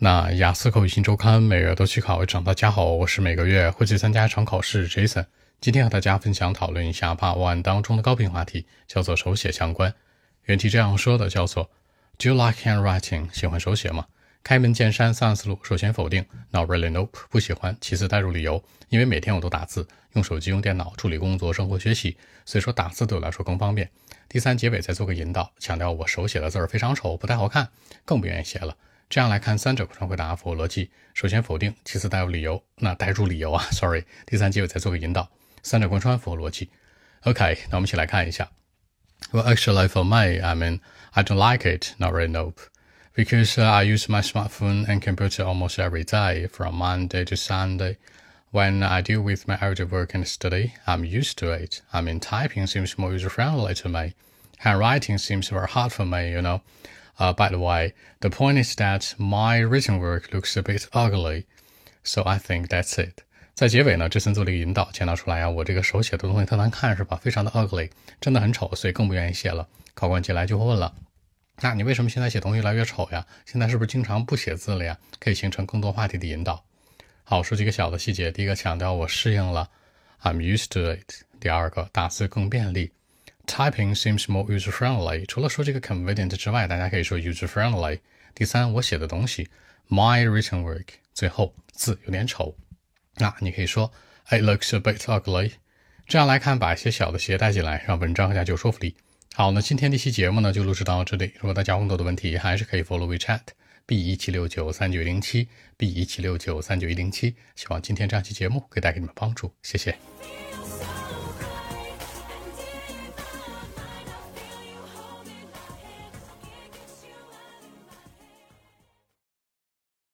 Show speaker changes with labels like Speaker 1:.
Speaker 1: 那雅思口语新周刊每月都去考一场，大家好，我是每个月会去参加一场考试 Jason。今天和大家分享讨论一下八万当中的高频话题，叫做手写相关。原题这样说的，叫做 Do you like handwriting？喜欢手写吗？开门见山三思路，首先否定，Not really, nope，不喜欢。其次带入理由，因为每天我都打字，用手机、用电脑处理工作、生活、学习，所以说打字对我来说更方便。第三结尾再做个引导，强调我手写的字儿非常丑，不太好看，更不愿意写了。这样来看，三者贯穿回答符合逻辑。首先否定，其次带入理由。那带入理由啊，sorry。第三结尾再做个引导，三者贯穿符合逻辑。OK，那我们一起来看一下。Well, actually, for me, I mean, I don't like it. Not really, nope. Because uh, I use my smartphone and computer almost every day, from Monday to Sunday. When I deal with my everyday work and study, I'm used to it. I mean, typing seems more user friendly to me. Handwriting seems very hard for me, you know. Uh, by the way, the point is that my written work looks a bit ugly, so I think that's it. 在结尾呢，这森做了一个引导，强调出来呀，我这个手写的东西特难看是吧？非常的 ugly，真的很丑，所以更不愿意写了。考官进来就会问了，那你为什么现在写东西越来越丑呀？现在是不是经常不写字了呀？可以形成更多话题的引导。好，说几个小的细节，第一个强调我适应了，I'm used to it。第二个打字更便利。Typing seems more user-friendly。除了说这个 convenient 之外，大家可以说 user-friendly。第三，我写的东西，my written work。最后，字有点丑，那你可以说 it looks a bit ugly。这样来看，把一些小的细节带进来，让文章更加具有说服力。好，那今天这期节目呢，就录制到这里。如果大家有更多的问题，还是可以 follow WeChat b 一七六九三九一零七 b 一七六九三九一零七。希望今天这样期节目可以带给你们帮助，谢谢。